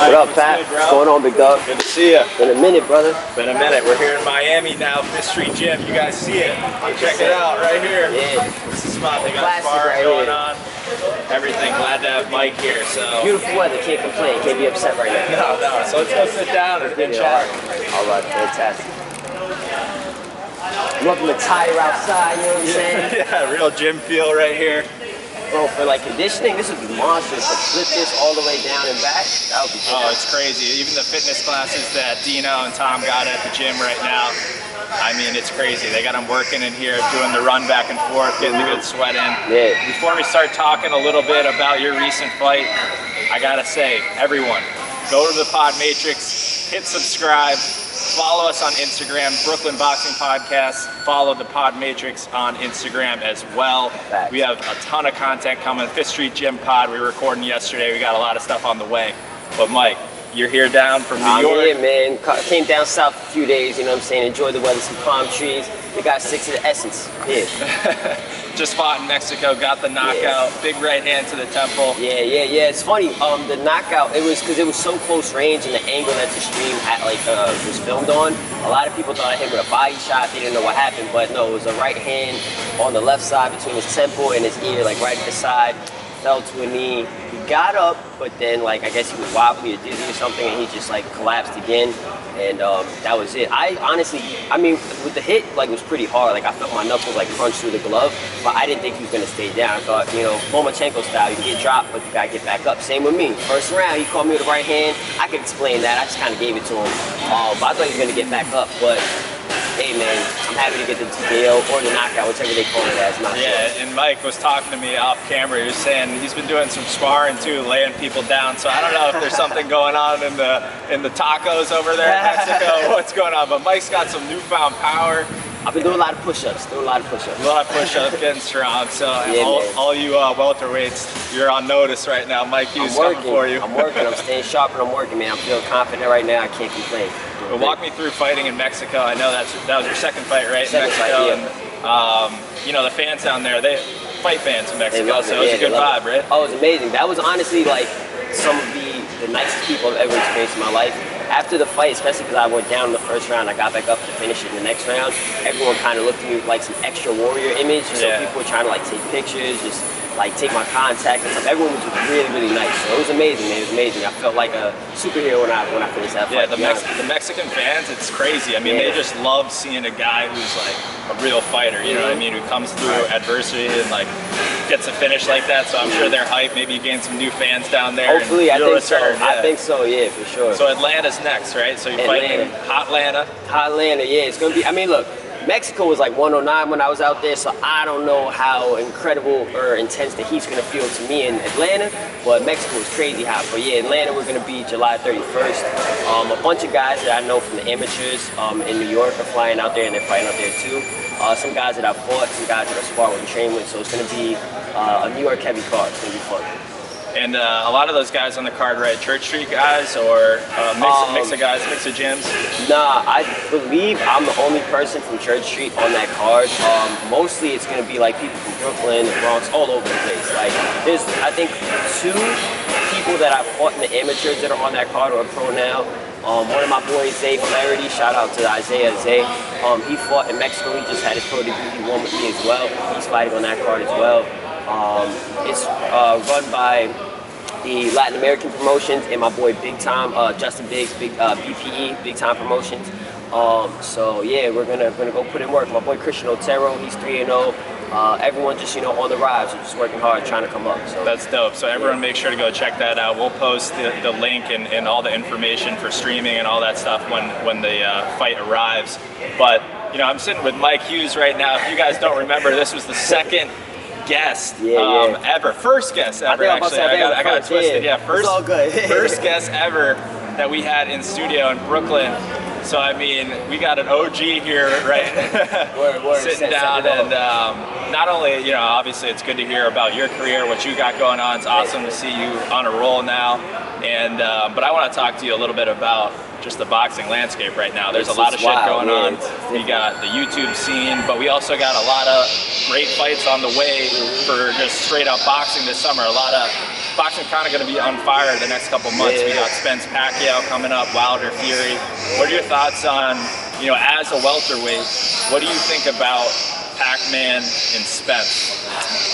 What up, Pat? What's going on, big dog? Good to see you. Been a minute, brother. Been a minute. We're here in Miami now, Street Gym. You guys see it? Check it out right here. Yeah. This is spot. They got Classic sparring right going here. on. Everything. Glad to have Mike here. So. Beautiful weather. Can't complain. Can't be upset right now. No, no. So let's go sit down and good chat. All right, fantastic. Welcome to Tire Outside, you know what I'm saying? yeah, real gym feel right here. Bro, for like conditioning, this would be monstrous. To flip this all the way down and back, that would be Oh, it's crazy. Even the fitness classes that Dino and Tom got at the gym right now. I mean, it's crazy. They got them working in here, doing the run back and forth, getting the good sweat in. Yeah. Before we start talking a little bit about your recent fight, I gotta say, everyone, go to the Pod Matrix, hit subscribe, follow us on Instagram, Brooklyn Boxing Podcast. Follow the Pod Matrix on Instagram as well. We have a ton of content coming. Fifth Street Gym Pod, we were recording yesterday. We got a lot of stuff on the way. But Mike, you're here down from New I'm York. here, man. Came down south a few days, you know what I'm saying? Enjoy the weather, some palm trees. We got six of the essence. Yeah. Just fought in Mexico, got the knockout, big right hand to the temple. Yeah, yeah, yeah. It's funny. Um, the knockout. It was because it was so close range, and the angle that the stream had, like uh, was filmed on. A lot of people thought I hit with a body shot. They didn't know what happened, but no, it was a right hand on the left side between his temple and his ear, like right at the side. Fell to a knee. Got up, but then like I guess he was wobbly or dizzy or something, and he just like collapsed again. And um, that was it. I honestly, I mean, with the hit, like it was pretty hard. Like I felt my knuckles like crunch through the glove, but I didn't think he was gonna stay down. I thought, you know, Lomachenko style, you get dropped, but you gotta get back up. Same with me. First round, he caught me with the right hand. I could explain that. I just kind of gave it to him. But I thought he was gonna get back up, but. Hey man, I'm happy to get the TKO or the knockout, whichever they call it as. Not sure. Yeah, and Mike was talking to me off camera. He was saying he's been doing some sparring too, laying people down. So I don't know if there's something going on in the in the tacos over there in Mexico. What's going on? But Mike's got some newfound power, I've been doing a lot of push-ups, doing a lot of push-ups. A lot of push-ups, getting strong. So Yeah, all, all you uh, welterweights, you're on notice right now. Mike Hughes coming for you. I'm working. I'm staying sharp and I'm working, man. I'm feeling confident right now. I can't complain. But walk me through fighting in Mexico. I know that's that was your second fight, right? Second in fight, Mexico. yeah. And, um, you know, the fans down there, they fight fans in Mexico, so it. was Yeah, a good vibe, it. right? Oh, it was amazing. That was honestly like some of the, the nicest people I've ever experienced in my life. After the fight, especially because I went down in the first round, I got back up to finish it in the next round. Everyone kind of looked at me with like some extra warrior image. So Yeah. people were trying to like take pictures, just like take my contact and stuff. Everyone was just really, really nice. So it was amazing, man. It was amazing. I felt like a superhero when I when I finished that Yeah, fight. the, Mex- the Mexican fans, it's crazy. I mean, Yeah. they just love seeing a guy who's like a real fighter. You know what I mm-hmm. mean? Who comes through adversity and like gets a finish like that. So I'm sure mm-hmm. they're hyped. Maybe you gain some new fans down there. Hopefully, I think so. return, I yeah. think so. Yeah, for sure. So Atlanta's next, right? So you're fighting Atlanta. Hot Atlanta. Atlanta, yeah, it's gonna be. I mean, look, Mexico was like 109 when I was out there, so I don't know how incredible or intense the heat's gonna feel to me in Atlanta. But Mexico was crazy hot. But yeah, Atlanta, we're gonna be July 31st. Um, a bunch of guys that I know from the amateurs um, in New York are flying out there, and they're fighting out there too. Uh, some guys that I've fought, some guys that I spar with and train with. So it's gonna be uh, a New York heavy card. It's gonna be fun. And uh, a lot of those guys on the card, right? Church Street guys or uh, mix, Um, mix of guys, mix of gyms. Nah, I believe I'm the only person from Church Street on that card. Um, mostly it's gonna be like people from Brooklyn, Bronx, all over the place. Like there's, I think, two people that I fought in the amateurs that are on that card or pro now. Um, one of my boys, Zay Flaherty, shout out to Isaiah Zay. Um, he fought in Mexico. He just had his pro debut. He won with me as well. He's fighting on that card as well. Um, it's uh, run by the Latin American promotions and my boy Big Time, uh, Justin Biggs, Big uh, BPE, Big Time Promotions. Um, so yeah, we're gonna gonna go put in work. My boy Christian Otero, he's three and zero. Uh, everyone just you know on the rise, just working hard, trying to come up. So That's dope. So everyone make sure to go check that out. We'll post the, the link and, and all the information for streaming and all that stuff when, when the uh, fight arrives. But, you know, I'm sitting with Mike Hughes right now. If you guys don't remember, this was the second guest Yeah, um, yeah. ever. First guest ever, I actually. say, I got, I I got it twisted. Yeah, yeah. first, all good. first guest ever that we had in studio in Brooklyn. So, I mean, we got an OG here, right? Word, word. Sitting down and, um, not only, you know, obviously it's good to hear about your career, what you got going on. It's awesome to see you on a roll now. And uh, but I want to talk to you a little bit about just the boxing landscape right now. There's It's a lot of shit wild, going man. on. We got the YouTube scene, but we also got a lot of great fights on the way for just straight up boxing this summer. A lot of boxing kind of going to be on fire the next couple months. We got Spence Pacquiao coming up, Wilder Fury. What are your thoughts on, you know, as a welterweight, what do you think about Pac-Man and Spence?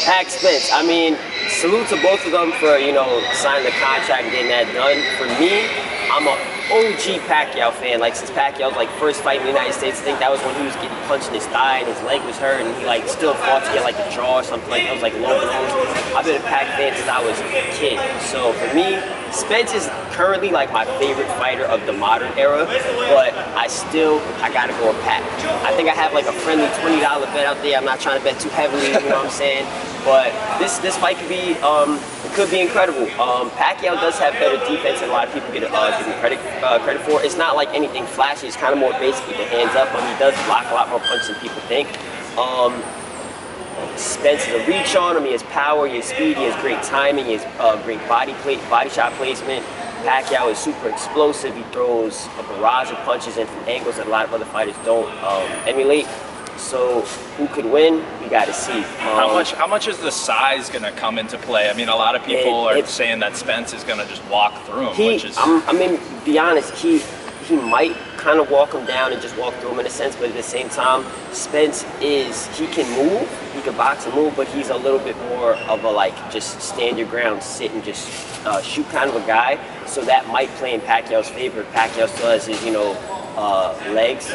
Pac Spence. I mean, salute to both of them for you know signing the contract and getting that done. For me, I'm a OG Pacquiao fan. Like since Pacquiao's like first fight in the United States, I think that was when he was getting punched in his thigh and his leg was hurt, and he like still fought to get like a draw or something like that. Was like low blows. I've been a Pac fan since I was a kid. So for me, Spence is currently like my favorite fighter of the modern era, but I still I gotta go with Pac. I think I have like a friendly twenty dollar bet out there. I'm not trying to bet too heavily, you know what I'm saying? But this this fight could be um, could be incredible. Um, Pacquiao does have better defense than a lot of people get uh, give him credit uh, credit for. It's not like anything flashy. It's kind of more basic with the hands up, but he does block a lot more punches than people think. Um, Spence has a reach on him. He has power. He has speed. He has great timing. He has uh, great body plate, body shot placement. Pacquiao is super explosive. He throws a barrage of punches in from angles that a lot of other fighters don't um, emulate. So who could win? We got to see. Um, How much? How much is the size going to come into play? I mean, a lot of people It- are it- saying that Spence is going to just walk through him, He, which is I'm, I mean, be honest, he he might kind of walk him down and just walk through him in a sense, but at the same time, Spence is he can move, he can box and move, but he's a little bit more of a like just stand your ground, sit and just uh, shoot kind of a guy. So that might play in Pacquiao's favor. Pacquiao still has his you know uh, legs.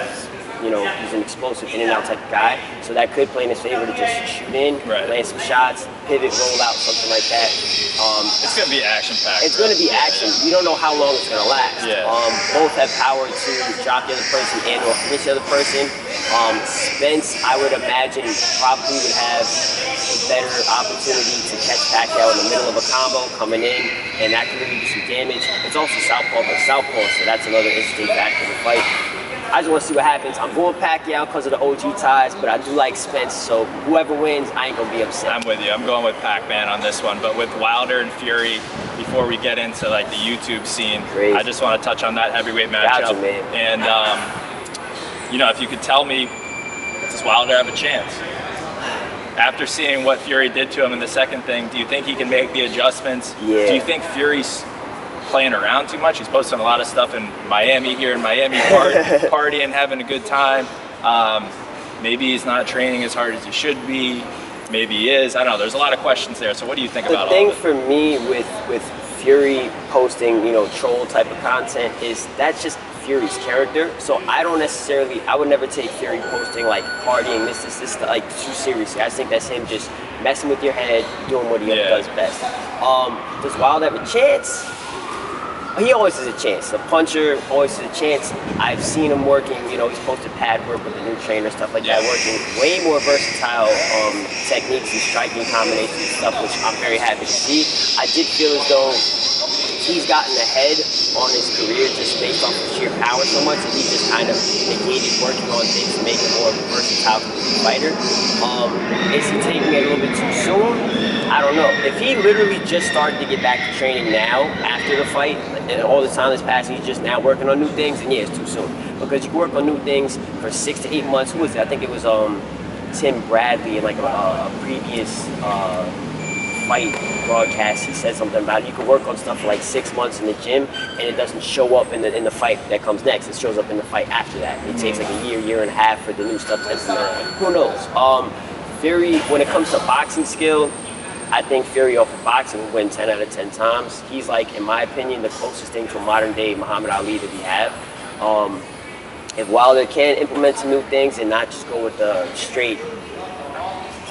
You know, he's an explosive in and out type of guy, so that could play in his favor to just shoot in, Right. land some shots, pivot, roll out, something like that. Um, it's going to be action packed. it's going to be action. You don't know how long it's going to last. Yeah. Um, both have power to drop the other person and or finish the other person. Um, Spence, I would imagine, probably would have a better opportunity to catch Pacquiao in the middle of a combo coming in, and that could really do some damage. It's also southpaw, but southpaw, so that's another interesting factor the fight. I just want to see what happens. I'm going Pacquiao because of the OG ties, but I do like Spence, so whoever wins, I ain't going to be upset. I'm with you. I'm going with Pac-Man on this one, but with Wilder and Fury. Before we get into like the YouTube scene, Crazy. I just want to touch on that heavyweight matchup. man. And um, you know, if you could tell me, does Wilder have a chance? After seeing what Fury did to him in the second thing, do you think he can make the adjustments? Yeah. Do you think Fury's playing around too much? He's posting a lot of stuff in Miami here in Miami, part, partying, having a good time. Um, maybe he's not training as hard as he should be. Maybe he is. I don't know. There's a lot of questions there. So what do you think the about thing all of it? The thing for me with with Fury posting, you know, troll type of content is that's just Fury's character. So I don't necessarily, I would never take Fury posting like partying, this, this, this, like too seriously. I think that's him just messing with your head, doing what he Yeah. does best. Um, does Wild have a chance? He always has a chance. The puncher always has a chance. I've seen him working, you know, he's posted pad work with the new trainer, stuff like that, working way more versatile um, techniques and striking combinations and stuff, which I'm very happy to see. I did feel as though he's gotten ahead on his career just based off of sheer power so much that he just kind of negated working on things to make him more of a versatile fighter. Um, is he taking it a little bit too soon? I don't know. If he literally just started to get back to training now after the fight, and all the time that's passing, he's just now working on new things, and yeah, it's too soon. Because you work on new things for six to eight months. Who was it? I think it was um, Tim Bradley in like a, a previous uh, fight broadcast. He said something about you can work on stuff for like six months in the gym, and it doesn't show up in the in the fight that comes next. It shows up in the fight after that. It takes like a year, year and a half for the new stuff to implement. Who knows? Um, Fury, when it comes to boxing skill, I think Fury off of boxing will win 10 out of 10 times. He's like, in my opinion, the closest thing to a modern day Muhammad Ali that we have. Um, if Wilder can implement some new things and not just go with the straight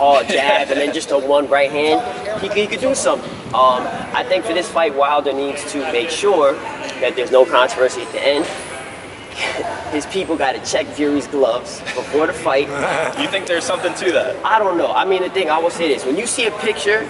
paw jab and then just a one right hand, he, could- he could do something. Um, I think for this fight, Wilder needs to make sure that there's no controversy at the end. His people got to check Fury's gloves before the fight. You think there's something to that? I don't know. I mean, the thing I will say this: when you see a picture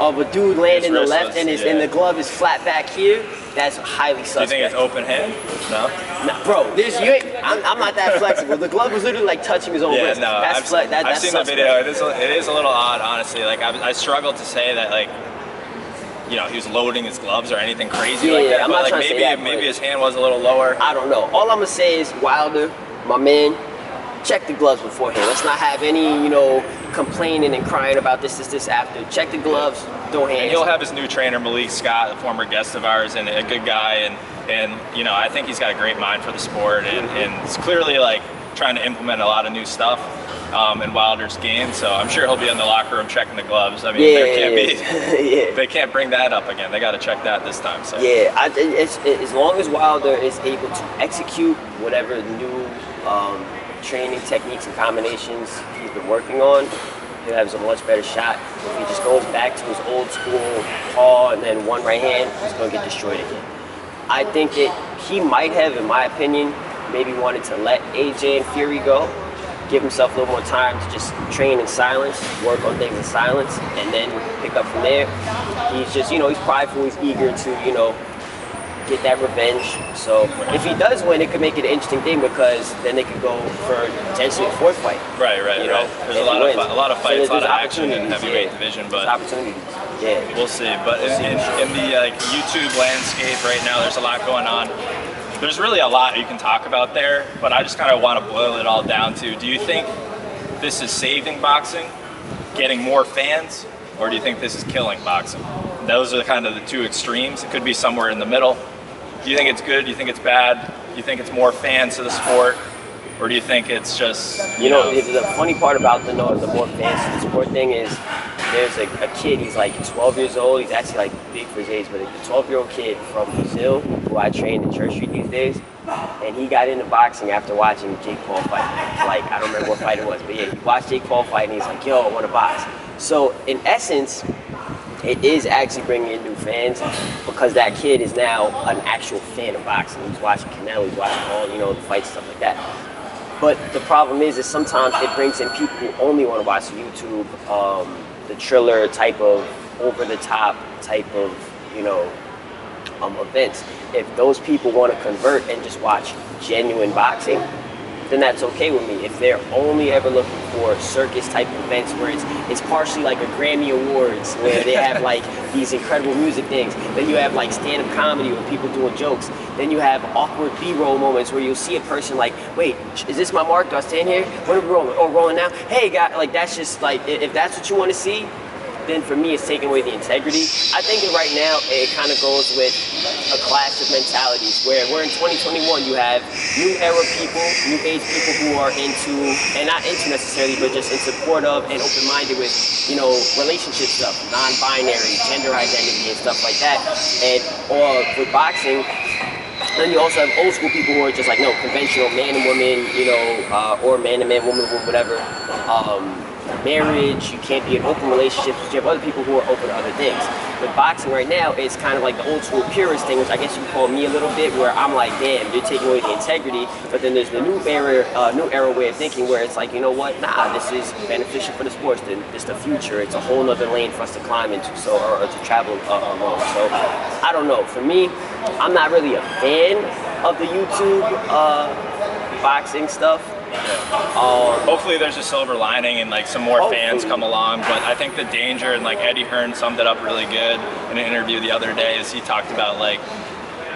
of a dude landing the left and his yeah. and the glove is flat back here, that's highly Do you think it's open hand? No. Nah, bro, this you ain't, I'm, I'm not that flexible. The glove was literally like touching his own Yeah, wrist. no. that's I've, fle- that, I've seen the video. It is, a, it is a little odd, honestly. Like I, I struggle to say that, like, you know, he was loading his gloves or anything crazy Yeah, like yeah, that. I'm but not like trying to say maybe that, maybe his hand was a little lower. I don't know. All I'm gonna say is Wilder, my man, check the gloves beforehand. Let's not have any, you know, complaining and crying about this, this, this after. Check the gloves, don't hands. And he'll have his new trainer Malik Scott, a former guest of ours, and a good guy. And and you know, I think he's got a great mind for the sport, and and it's clearly like trying to implement a lot of new stuff. Um, in Wilder's game, so I'm sure he'll be in the locker room checking the gloves. I mean, yeah, there can't be, yeah. they can't bring that up again. They got to check that this time. So Yeah, I, as long as Wilder is able to execute whatever new um, training techniques and combinations he's been working on, he'll have a much better shot. If he just goes back to his old school paw and then one right hand, he's going to get destroyed again. I think that he might have, in my opinion, maybe wanted to let AJ and Fury go, give himself a little more time to just train in silence, work on things in silence, and then pick up from there. He's just, you know, he's prideful, he's eager to, you know, get that revenge. So if he does win, it could make it an interesting thing because then they could go for potentially a fourth fight. right, right, You know, right. There's a lot of a lot of fights, there's- a lot of action in heavyweight yeah. division, but opportunities. Yeah. We'll see. But in, in, in the like YouTube landscape right now, there's a lot going on. There's really a lot you can talk about there, but I just kind of want to boil it all down to: Do you think this is saving boxing, getting more fans, or do you think this is killing boxing? Those are kind of the two extremes. It could be somewhere in the middle. Do you think it's good? Do you think it's bad? Do you think it's more fans to the sport, or do you think it's just you, You know, the, the funny part about the the more fancy sport thing is there's a, a kid, he's like 12 years old, he's actually like big for his age, but a 12 year old kid from Brazil who I train in Church Street these days, and he got into boxing after watching Jake Paul fight. Like, I don't remember what fight it was, but yeah, he watched Jake Paul fight and he's like, yo, I want to box. So, in essence, it is actually bringing in new fans because that kid is now an actual fan of boxing. He's watching Canelo, he's watching all, you know, the fights, stuff like that. But the problem is, is sometimes it brings in people who only want to watch YouTube, um, the Triller type of over the top type of, you know, um, events. If those people want to convert and just watch genuine boxing, then that's okay with me. If they're only ever looking for circus type events where it's it's partially like a Grammy Awards where they have like these incredible music things, then you have like stand up comedy with people doing jokes, then you have awkward B roll moments where you'll see a person like, wait, is this my mark? Do I stand here? What are we rolling? Oh, rolling now? Hey, guy, like that's just like if that's what you want to see, then for me it's taking away the integrity. I think right now it kind of goes with a clash of mentalities where we're in 2021, you have new era people, new age people who are into, and not into necessarily, but just in support of and open-minded with, you know, relationship stuff, non-binary, gender identity and stuff like that. And or with boxing, then you also have old school people who are just like, no, conventional man and woman, you know, uh, or man and man, woman, woman, whatever. Um, marriage, you can't be in open relationships. You have other people who are open to other things. With boxing right now, it's kind of like the old school purist thing, which I guess you call me a little bit, where I'm like, damn, you're taking away the integrity. But then there's the new era, uh, new era way of thinking, where it's like, you know what? Nah, this is beneficial for the sports. It's the future. It's a whole other lane for us to climb into, so or, or to travel uh, along. So I don't know. For me, I'm not really a fan of the YouTube uh, boxing stuff. Um, hopefully there's a silver lining and like some more fans come along. But I think the danger and like Eddie Hearn summed it up really good in an interview the other day as he talked about like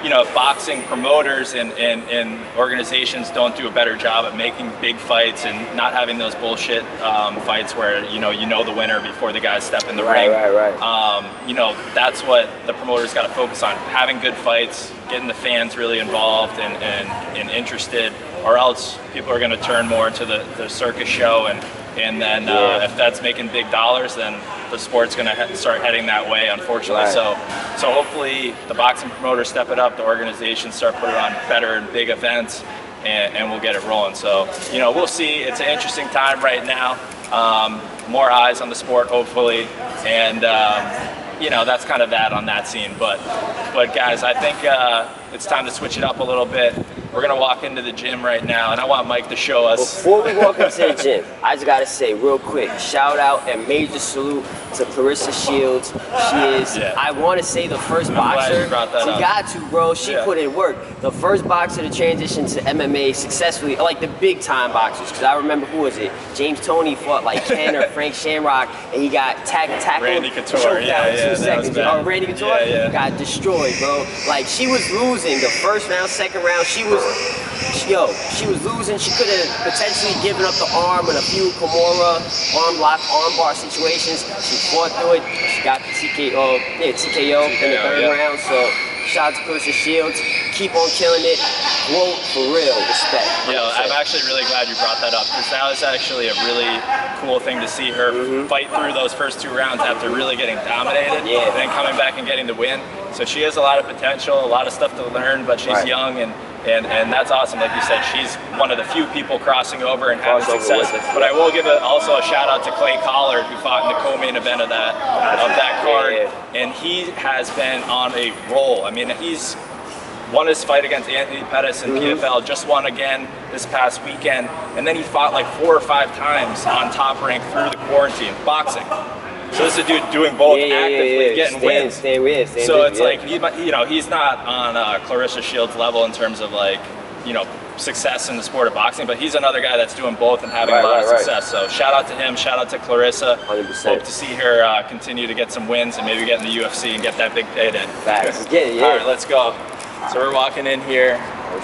you know boxing promoters and, and, and organizations don't do a better job at making big fights and not having those bullshit um, fights where you know you know the winner before the guys step in the Right, ring. right, right. Um, you know that's what the promoters got to focus on: having good fights, getting the fans really involved and, and, and interested, or else people are going to turn more into the, the circus show and and then uh, Yeah. if that's making big dollars, then the sport's going to he- start heading that way, unfortunately. Right. So, so hopefully the boxing promoters step it up, the organizations start putting on better and big events, and, and we'll get it rolling. So, you know, we'll see. It's an interesting time right now. Um, more eyes on the sport, hopefully, and um, you know that's kind of that on that scene. But but guys, I think uh, it's time to switch it up a little bit. We're gonna walk into the gym right now, and I want Mike to show us. Before we walk into the gym, I just gotta say real quick, shout out and major salute to Claressa Shields. She is, Yeah. I want to say the first glad boxer. you she got to, bro. She Yeah. put in work. The first boxer to transition to MMA successfully, like the big time boxers. Because I remember who was it? James Toney fought like Ken or Frank Shamrock, and he got tack tackled. Randy Couture, yeah, yeah, two seconds. Oh, Randy Couture Yeah, yeah. got destroyed, bro. Like she was losing the first round, second round. She was, yo, she was losing. She could have potentially given up the arm in a few Kimura arm lock, arm bar situations. She fought through it. She got the TKO, yeah, TKO, in the third yeah. round. So shout out to Shields. Keep on killing it. Quote for real, respect. Yo, I'm actually really glad you brought that up because that was actually a really cool thing to see her mm-hmm. fight through those first two rounds after really getting dominated Yeah. and then coming back and getting the win. So she has a lot of potential, a lot of stuff to learn, but she's Right. young and, and, and that's awesome. Like you said, she's one of the few people crossing over and having success. But I will give a, also a shout out to Clay Collard who fought in the co-main event of that of that card, and he has been on a roll. I mean, he's won his fight against Anthony Pettis in Mm-hmm. PFL, just won again this past weekend, and then he fought like four or five times on top rank through the quarantine, boxing. So this is a dude doing both Yeah, actively yeah. getting wins. stand with, stand So it's like he, you know, he's not on uh, Claressa Shields level in terms of like, you know, success in the sport of boxing, but he's another guy that's doing both and having Right, a lot of right, right. success. So shout out to him, shout out to Claressa. 100%. Hope to see her uh, continue to get some wins and maybe get in the UFC and get that big payday. Facts. Get it, yeah. All right, let's go. So we're walking in here.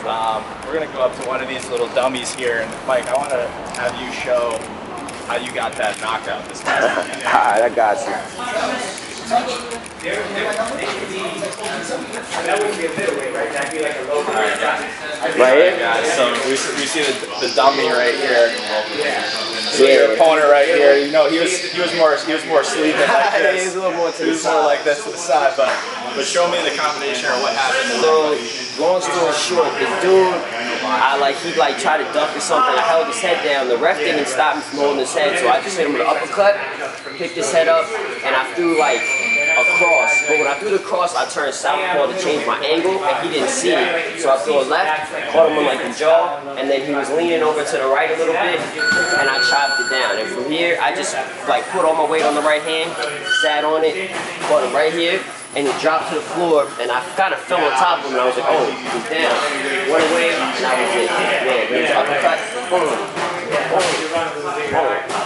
Um, we're gonna go up to one of these little dummies here, and Mike, I want to have you show how you got that knockout this past weekend. All right, I got you. All right, guys. Right here? guys. So we, see- we see the, the dummy right here. So Yeah. your opponent right here, you know, he was he was more he was more sleeping like this. he's a little more to He the was more side. like this to the side, but but show me the combination or what happened. So, long story short, the dude, I like he like tried to duck or something. I held his head down. The ref didn't stop me from holding his head, so I just hit him with an uppercut, picked his head up, and I threw like a cross. But when I threw the cross, I turned southpaw to change my angle, and he didn't see it. So I threw a left, caught him on like the jaw, and then he was leaning over to the right a little bit, and I chopped it down. And from here, I just like put all my weight on the right hand, sat on it, caught him right here and he dropped to the floor, and I kind of fell on top of him, and I was like, oh, down. Went away, and I was it. Yeah, was uppercut, boom, boom, boom.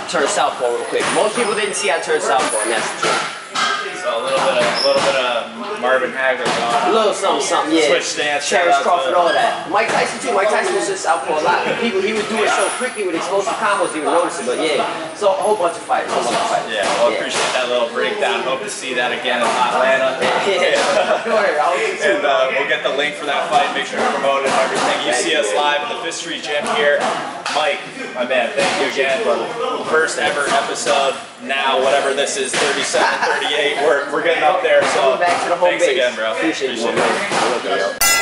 Turned southpaw real quick. Most people didn't see I turned southpaw, and that's the truth. So a little bit of a little bit of Marvin Hagler A little something, something, yeah. Switch stance, Terence Crawford, all that. Mike Tyson too. Mike Tyson was just out for a lot. People, he would do it so quickly with explosive combos, you would notice it. But yeah, so a whole bunch of fights. whole bunch of fighters. Yeah, well, I appreciate that little breakdown. Hope to see that again in Atlanta. Yeah, sure. I was. And uh, we'll get the link for that fight. Make sure to promote it and everything. You see us live in the Fifth Street Gym here. Mike, my man, thank you again. First ever episode. Now, whatever this is, 37, 38. We're, we're getting up there. So back to the home thanks base. again, bro. Appreciate it. I love it, yo.